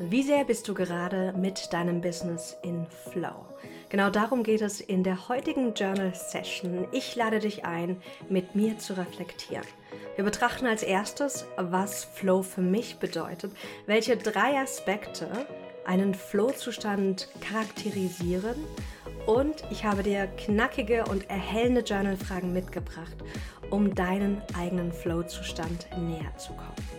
Wie sehr bist du gerade mit deinem Business in Flow? Genau darum geht es in der heutigen Journal Session. Ich lade dich ein, mit mir zu reflektieren. Wir betrachten als erstes, was Flow für mich bedeutet, welche drei Aspekte einen Flow-Zustand charakterisieren und ich habe dir knackige und erhellende Journal-Fragen mitgebracht, um deinen eigenen Flow-Zustand näher zu kommen.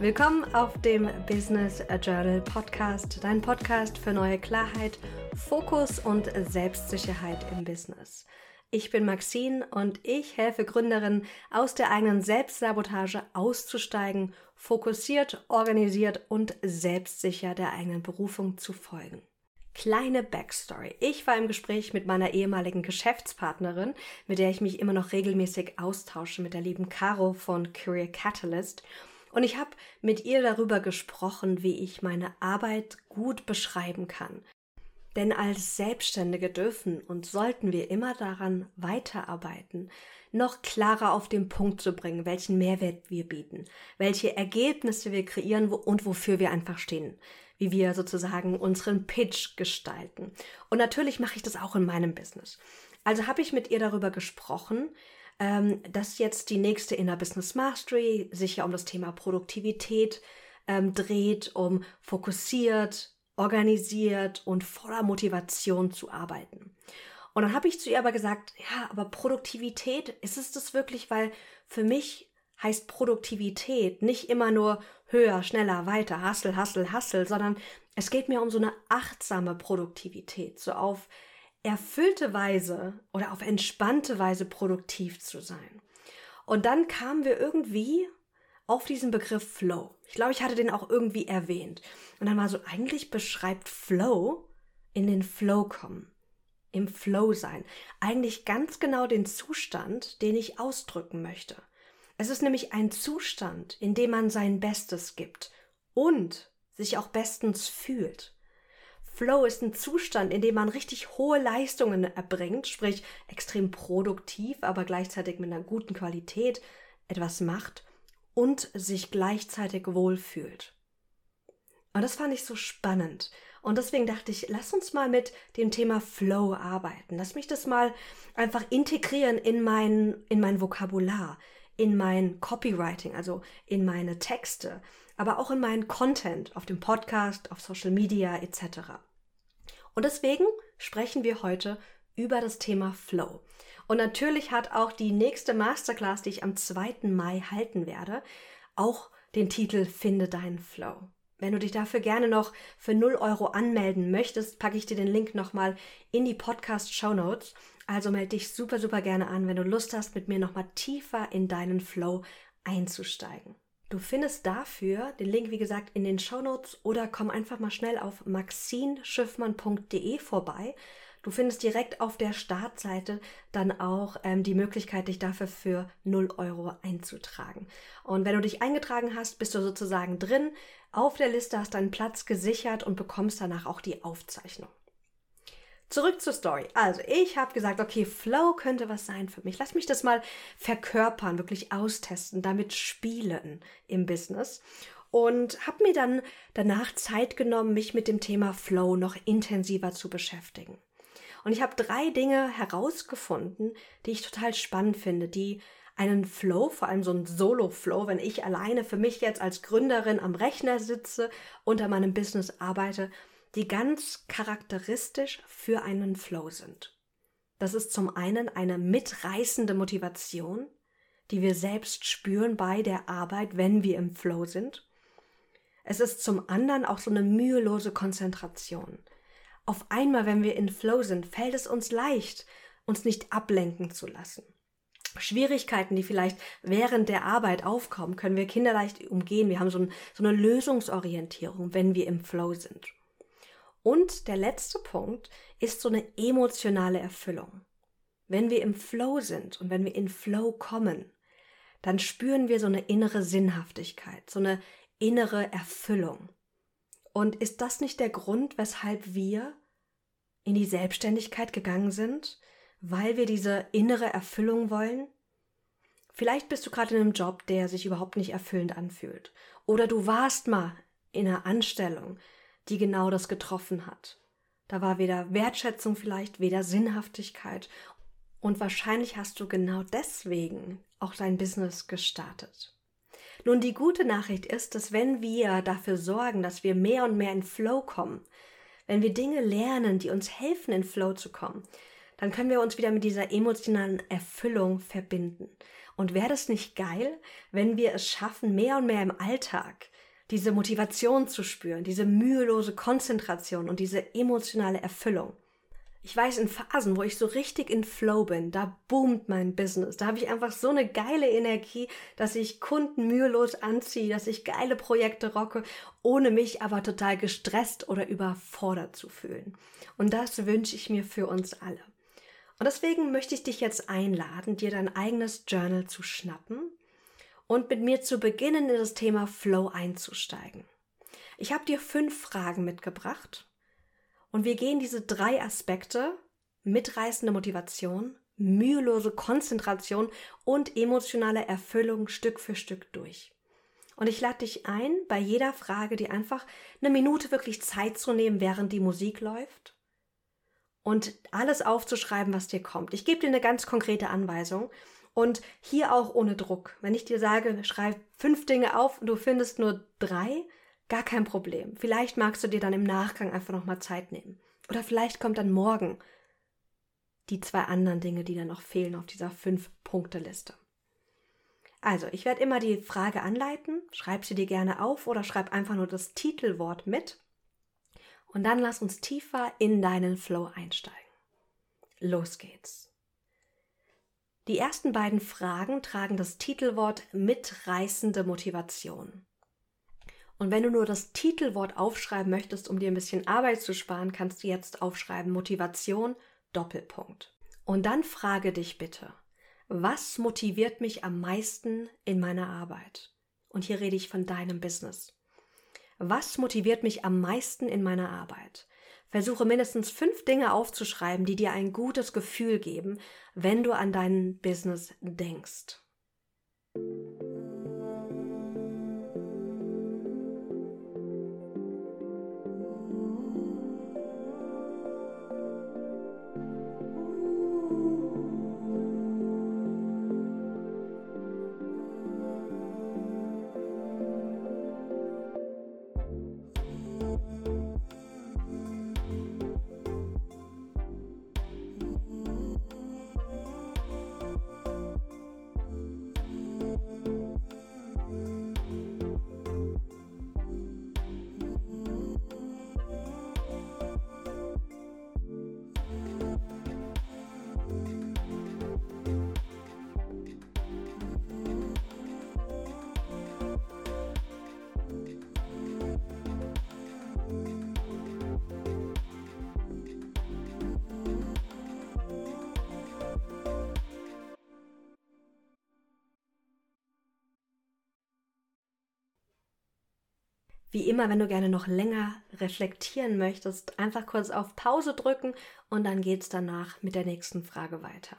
Willkommen auf dem Business Journal Podcast, dein Podcast für neue Klarheit, Fokus und Selbstsicherheit im Business. Ich bin Maxine und ich helfe Gründerinnen aus der eigenen Selbstsabotage auszusteigen, fokussiert, organisiert und selbstsicher der eigenen Berufung zu folgen. Kleine Backstory. Ich war im Gespräch mit meiner ehemaligen Geschäftspartnerin, mit der ich mich immer noch regelmäßig austausche, mit der lieben Caro von Career Catalyst. Und ich habe mit ihr darüber gesprochen, wie ich meine Arbeit gut beschreiben kann. Denn als Selbstständige dürfen und sollten wir immer daran weiterarbeiten, noch klarer auf den Punkt zu bringen, welchen Mehrwert wir bieten, welche Ergebnisse wir kreieren und wofür wir einfach stehen, wie wir sozusagen unseren Pitch gestalten. Und natürlich mache ich das auch in meinem Business. Also habe ich mit ihr darüber gesprochen, ähm, dass jetzt die nächste Inner Business Mastery sich ja um das Thema Produktivität ähm, dreht, um fokussiert, organisiert und voller Motivation zu arbeiten. Und dann habe ich zu ihr aber gesagt, ja, aber Produktivität, ist es das wirklich? Weil für mich heißt Produktivität nicht immer nur höher, schneller, weiter, hassel, hassel, hassel, sondern es geht mir um so eine achtsame Produktivität, so auf erfüllte Weise oder auf entspannte Weise produktiv zu sein. Und dann kamen wir irgendwie auf diesen Begriff Flow. Ich glaube, ich hatte den auch irgendwie erwähnt. Und dann war so, eigentlich beschreibt Flow in den Flow kommen, im Flow sein. Eigentlich ganz genau den Zustand, den ich ausdrücken möchte. Es ist nämlich ein Zustand, in dem man sein Bestes gibt und sich auch bestens fühlt. Flow ist ein Zustand, in dem man richtig hohe Leistungen erbringt, sprich extrem produktiv, aber gleichzeitig mit einer guten Qualität etwas macht und sich gleichzeitig wohlfühlt. Und das fand ich so spannend. Und deswegen dachte ich, lass uns mal mit dem Thema Flow arbeiten. Lass mich das mal einfach integrieren in mein, in mein Vokabular, in mein Copywriting, also in meine Texte, aber auch in meinen Content auf dem Podcast, auf Social Media etc. Und deswegen sprechen wir heute über das Thema Flow. Und natürlich hat auch die nächste Masterclass, die ich am 2. Mai halten werde, auch den Titel Finde deinen Flow. Wenn du dich dafür gerne noch für 0 Euro anmelden möchtest, packe ich dir den Link nochmal in die Podcast Show Notes. Also melde dich super, super gerne an, wenn du Lust hast, mit mir nochmal tiefer in deinen Flow einzusteigen. Du findest dafür den Link, wie gesagt, in den Show Notes oder komm einfach mal schnell auf maxinschiffmann.de vorbei. Du findest direkt auf der Startseite dann auch ähm, die Möglichkeit, dich dafür für 0 Euro einzutragen. Und wenn du dich eingetragen hast, bist du sozusagen drin auf der Liste, hast deinen Platz gesichert und bekommst danach auch die Aufzeichnung. Zurück zur Story. Also, ich habe gesagt, okay, Flow könnte was sein für mich. Lass mich das mal verkörpern, wirklich austesten, damit spielen im Business. Und habe mir dann danach Zeit genommen, mich mit dem Thema Flow noch intensiver zu beschäftigen. Und ich habe drei Dinge herausgefunden, die ich total spannend finde, die einen Flow, vor allem so einen Solo-Flow, wenn ich alleine für mich jetzt als Gründerin am Rechner sitze, unter meinem Business arbeite, die ganz charakteristisch für einen Flow sind. Das ist zum einen eine mitreißende Motivation, die wir selbst spüren bei der Arbeit, wenn wir im Flow sind. Es ist zum anderen auch so eine mühelose Konzentration. Auf einmal, wenn wir in Flow sind, fällt es uns leicht, uns nicht ablenken zu lassen. Schwierigkeiten, die vielleicht während der Arbeit aufkommen, können wir kinderleicht umgehen. Wir haben so, ein, so eine Lösungsorientierung, wenn wir im Flow sind. Und der letzte Punkt ist so eine emotionale Erfüllung. Wenn wir im Flow sind und wenn wir in Flow kommen, dann spüren wir so eine innere Sinnhaftigkeit, so eine innere Erfüllung. Und ist das nicht der Grund, weshalb wir in die Selbstständigkeit gegangen sind? Weil wir diese innere Erfüllung wollen? Vielleicht bist du gerade in einem Job, der sich überhaupt nicht erfüllend anfühlt. Oder du warst mal in einer Anstellung, die genau das getroffen hat. Da war weder Wertschätzung vielleicht, weder Sinnhaftigkeit. Und wahrscheinlich hast du genau deswegen auch dein Business gestartet. Nun, die gute Nachricht ist, dass wenn wir dafür sorgen, dass wir mehr und mehr in Flow kommen, wenn wir Dinge lernen, die uns helfen, in Flow zu kommen, dann können wir uns wieder mit dieser emotionalen Erfüllung verbinden. Und wäre das nicht geil, wenn wir es schaffen, mehr und mehr im Alltag diese Motivation zu spüren, diese mühelose Konzentration und diese emotionale Erfüllung? Ich weiß, in Phasen, wo ich so richtig in Flow bin, da boomt mein Business. Da habe ich einfach so eine geile Energie, dass ich Kunden mühelos anziehe, dass ich geile Projekte rocke, ohne mich aber total gestresst oder überfordert zu fühlen. Und das wünsche ich mir für uns alle. Und deswegen möchte ich dich jetzt einladen, dir dein eigenes Journal zu schnappen und mit mir zu beginnen, in das Thema Flow einzusteigen. Ich habe dir fünf Fragen mitgebracht und wir gehen diese drei Aspekte, mitreißende Motivation, mühelose Konzentration und emotionale Erfüllung Stück für Stück durch. Und ich lade dich ein, bei jeder Frage dir einfach eine Minute wirklich Zeit zu nehmen, während die Musik läuft und alles aufzuschreiben, was dir kommt. Ich gebe dir eine ganz konkrete Anweisung und hier auch ohne Druck. Wenn ich dir sage, schreib fünf Dinge auf und du findest nur drei, gar kein Problem. Vielleicht magst du dir dann im Nachgang einfach nochmal Zeit nehmen. Oder vielleicht kommt dann morgen die zwei anderen Dinge, die dann noch fehlen auf dieser Fünf-Punkte-Liste. Also, ich werde immer die Frage anleiten, schreib sie dir gerne auf oder schreib einfach nur das Titelwort mit und dann lass uns tiefer in deinen Flow einsteigen. Los geht's. Die ersten beiden Fragen tragen das Titelwort mitreißende Motivation. Und wenn du nur das Titelwort aufschreiben möchtest, um dir ein bisschen Arbeit zu sparen, kannst du jetzt aufschreiben Motivation Doppelpunkt. Und dann frage dich bitte, was motiviert mich am meisten in meiner Arbeit? Und hier rede ich von deinem Business. Was motiviert mich am meisten in meiner Arbeit? Versuche mindestens fünf Dinge aufzuschreiben, die dir ein gutes Gefühl geben, wenn du an dein Business denkst. Wie immer, wenn du gerne noch länger reflektieren möchtest, einfach kurz auf Pause drücken und dann geht's danach mit der nächsten Frage weiter.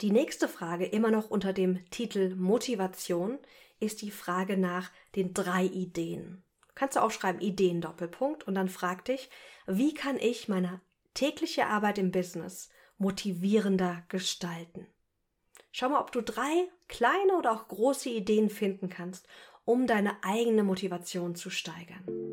Die nächste Frage, immer noch unter dem Titel Motivation, ist die Frage nach den drei Ideen. Kannst du auch schreiben Ideen Doppelpunkt und dann frag dich, wie kann ich meine tägliche Arbeit im Business motivierender gestalten? Schau mal, ob du drei kleine oder auch große Ideen finden kannst um deine eigene Motivation zu steigern.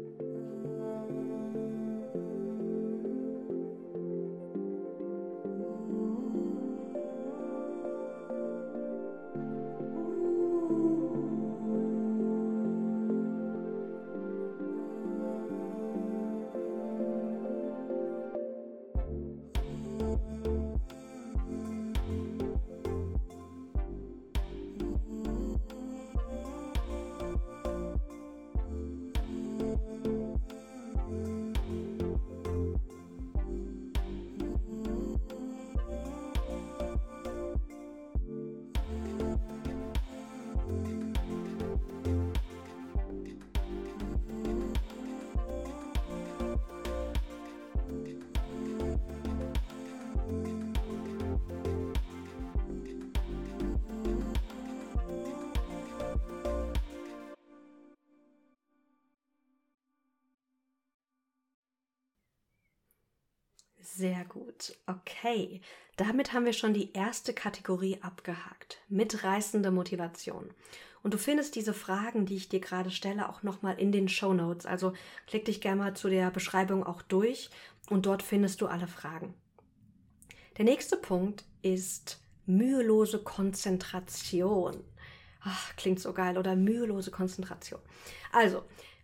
Sehr gut. Okay. Damit haben wir schon die erste Kategorie abgehakt. Mitreißende Motivation. Und du findest diese Fragen, die ich dir gerade stelle, auch nochmal in den Show Notes. Also klick dich gerne mal zu der Beschreibung auch durch und dort findest du alle Fragen. Der nächste Punkt ist mühelose Konzentration. Ach, klingt so geil, oder mühelose Konzentration. Also,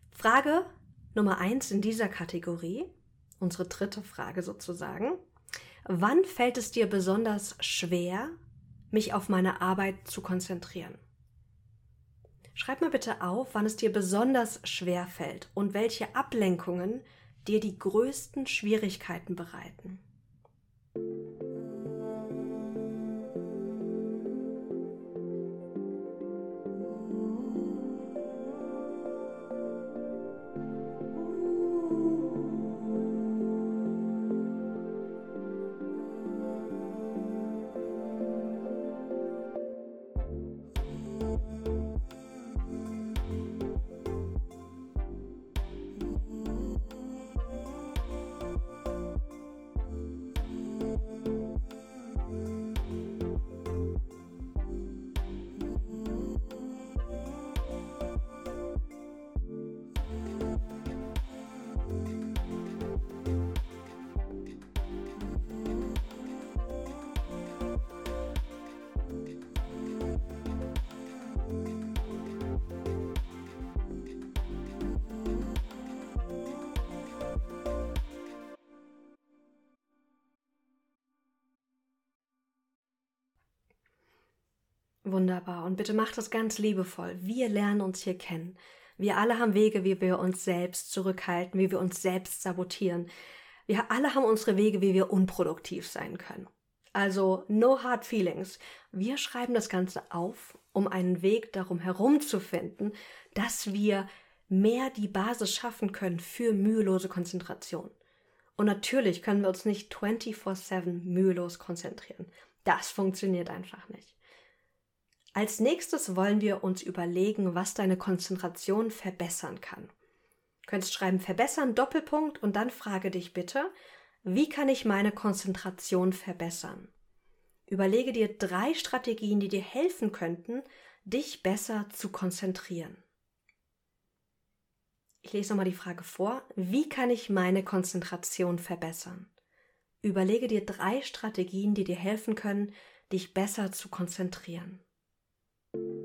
Frage Nummer eins in dieser Kategorie, unsere dritte Frage sozusagen. Wann fällt es dir besonders schwer, mich auf meine Arbeit zu konzentrieren? Schreib mir bitte auf, wann es dir besonders schwer fällt und welche Ablenkungen dir die größten Schwierigkeiten bereiten. Wunderbar. Und bitte macht das ganz liebevoll. Wir lernen uns hier kennen. Wir alle haben Wege, wie wir uns selbst zurückhalten, wie wir uns selbst sabotieren. Wir alle haben unsere Wege, wie wir unproduktiv sein können. Also no hard feelings. Wir schreiben das Ganze auf, um einen Weg darum herumzufinden, dass wir mehr die Basis schaffen können für mühelose Konzentration. Und natürlich können wir uns nicht 24/7 mühelos konzentrieren. Das funktioniert einfach nicht. Als nächstes wollen wir uns überlegen, was deine Konzentration verbessern kann. Du könntest schreiben verbessern Doppelpunkt und dann frage dich bitte, wie kann ich meine Konzentration verbessern? Überlege dir drei Strategien, die dir helfen könnten, dich besser zu konzentrieren. Ich lese nochmal die Frage vor. Wie kann ich meine Konzentration verbessern? Überlege dir drei Strategien, die dir helfen können, dich besser zu konzentrieren. thank you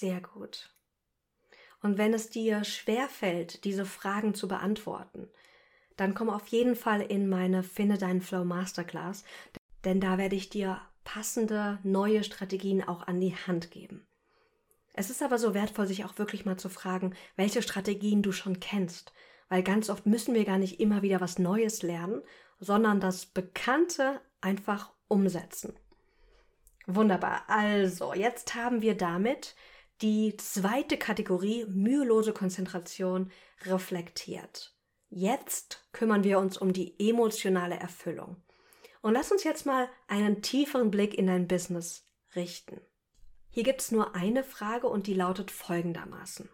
Sehr gut. Und wenn es dir schwerfällt, diese Fragen zu beantworten, dann komm auf jeden Fall in meine Finde deinen Flow Masterclass, denn da werde ich dir passende neue Strategien auch an die Hand geben. Es ist aber so wertvoll, sich auch wirklich mal zu fragen, welche Strategien du schon kennst, weil ganz oft müssen wir gar nicht immer wieder was Neues lernen, sondern das Bekannte einfach umsetzen. Wunderbar. Also, jetzt haben wir damit die zweite Kategorie mühelose Konzentration reflektiert. Jetzt kümmern wir uns um die emotionale Erfüllung. Und lass uns jetzt mal einen tieferen Blick in dein Business richten. Hier gibt es nur eine Frage und die lautet folgendermaßen.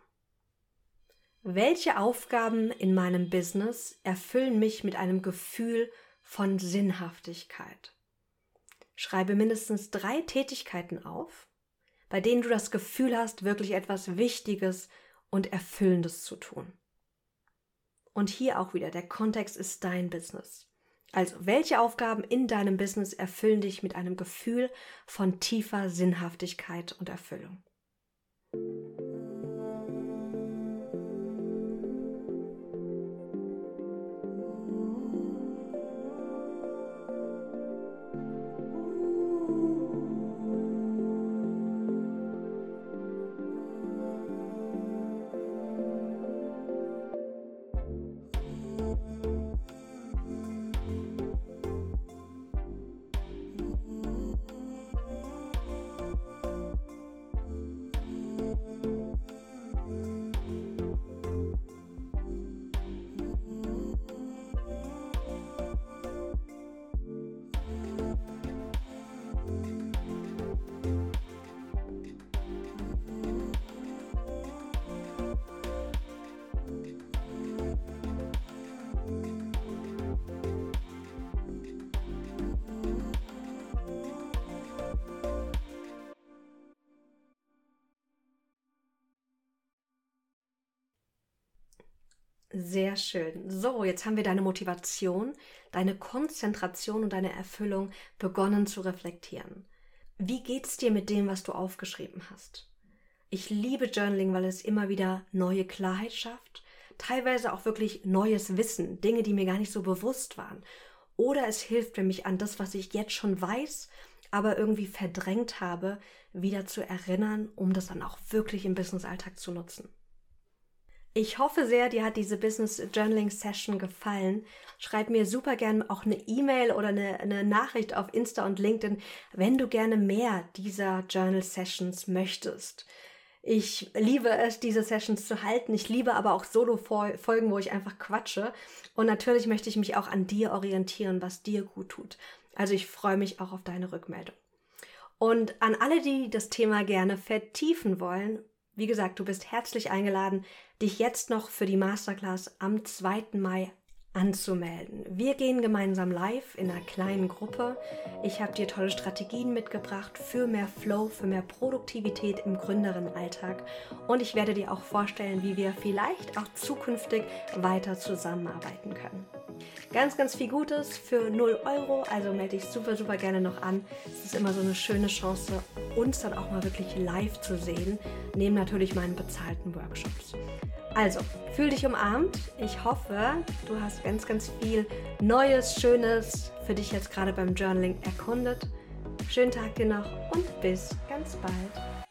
Welche Aufgaben in meinem Business erfüllen mich mit einem Gefühl von Sinnhaftigkeit? Schreibe mindestens drei Tätigkeiten auf, bei denen du das Gefühl hast, wirklich etwas Wichtiges und Erfüllendes zu tun. Und hier auch wieder, der Kontext ist dein Business. Also, welche Aufgaben in deinem Business erfüllen dich mit einem Gefühl von tiefer Sinnhaftigkeit und Erfüllung? Sehr schön. So, jetzt haben wir deine Motivation, deine Konzentration und deine Erfüllung begonnen zu reflektieren. Wie geht's dir mit dem, was du aufgeschrieben hast? Ich liebe Journaling, weil es immer wieder neue Klarheit schafft, teilweise auch wirklich neues Wissen, Dinge, die mir gar nicht so bewusst waren. Oder es hilft mir, mich an das, was ich jetzt schon weiß, aber irgendwie verdrängt habe, wieder zu erinnern, um das dann auch wirklich im Business-Alltag zu nutzen. Ich hoffe sehr, dir hat diese Business Journaling Session gefallen. Schreib mir super gerne auch eine E-Mail oder eine, eine, Nachricht auf Insta und LinkedIn, wenn du gerne mehr dieser Journal Sessions möchtest. Ich liebe es, diese Sessions zu halten. Ich liebe aber auch Solo-Folgen, wo ich einfach quatsche. Und natürlich möchte ich mich auch an dir orientieren, was dir gut tut. Also ich freue mich auch auf deine Rückmeldung. Und an alle, die das Thema gerne vertiefen wollen, wie gesagt, du bist herzlich eingeladen, dich jetzt noch für die Masterclass am 2. Mai anzumelden. Wir gehen gemeinsam live in einer kleinen Gruppe. Ich habe dir tolle Strategien mitgebracht für mehr Flow, für mehr Produktivität im Gründerinnenalltag und ich werde dir auch vorstellen, wie wir vielleicht auch zukünftig weiter zusammenarbeiten können. Ganz, ganz viel Gutes für 0 Euro, also melde dich super, super gerne noch an. Es ist immer so eine schöne Chance, uns dann auch mal wirklich live zu sehen, neben natürlich meinen bezahlten Workshops. Also, fühl dich umarmt. Ich hoffe, du hast ganz, ganz viel Neues, Schönes für dich jetzt gerade beim Journaling erkundet. Schönen Tag dir noch und bis ganz bald.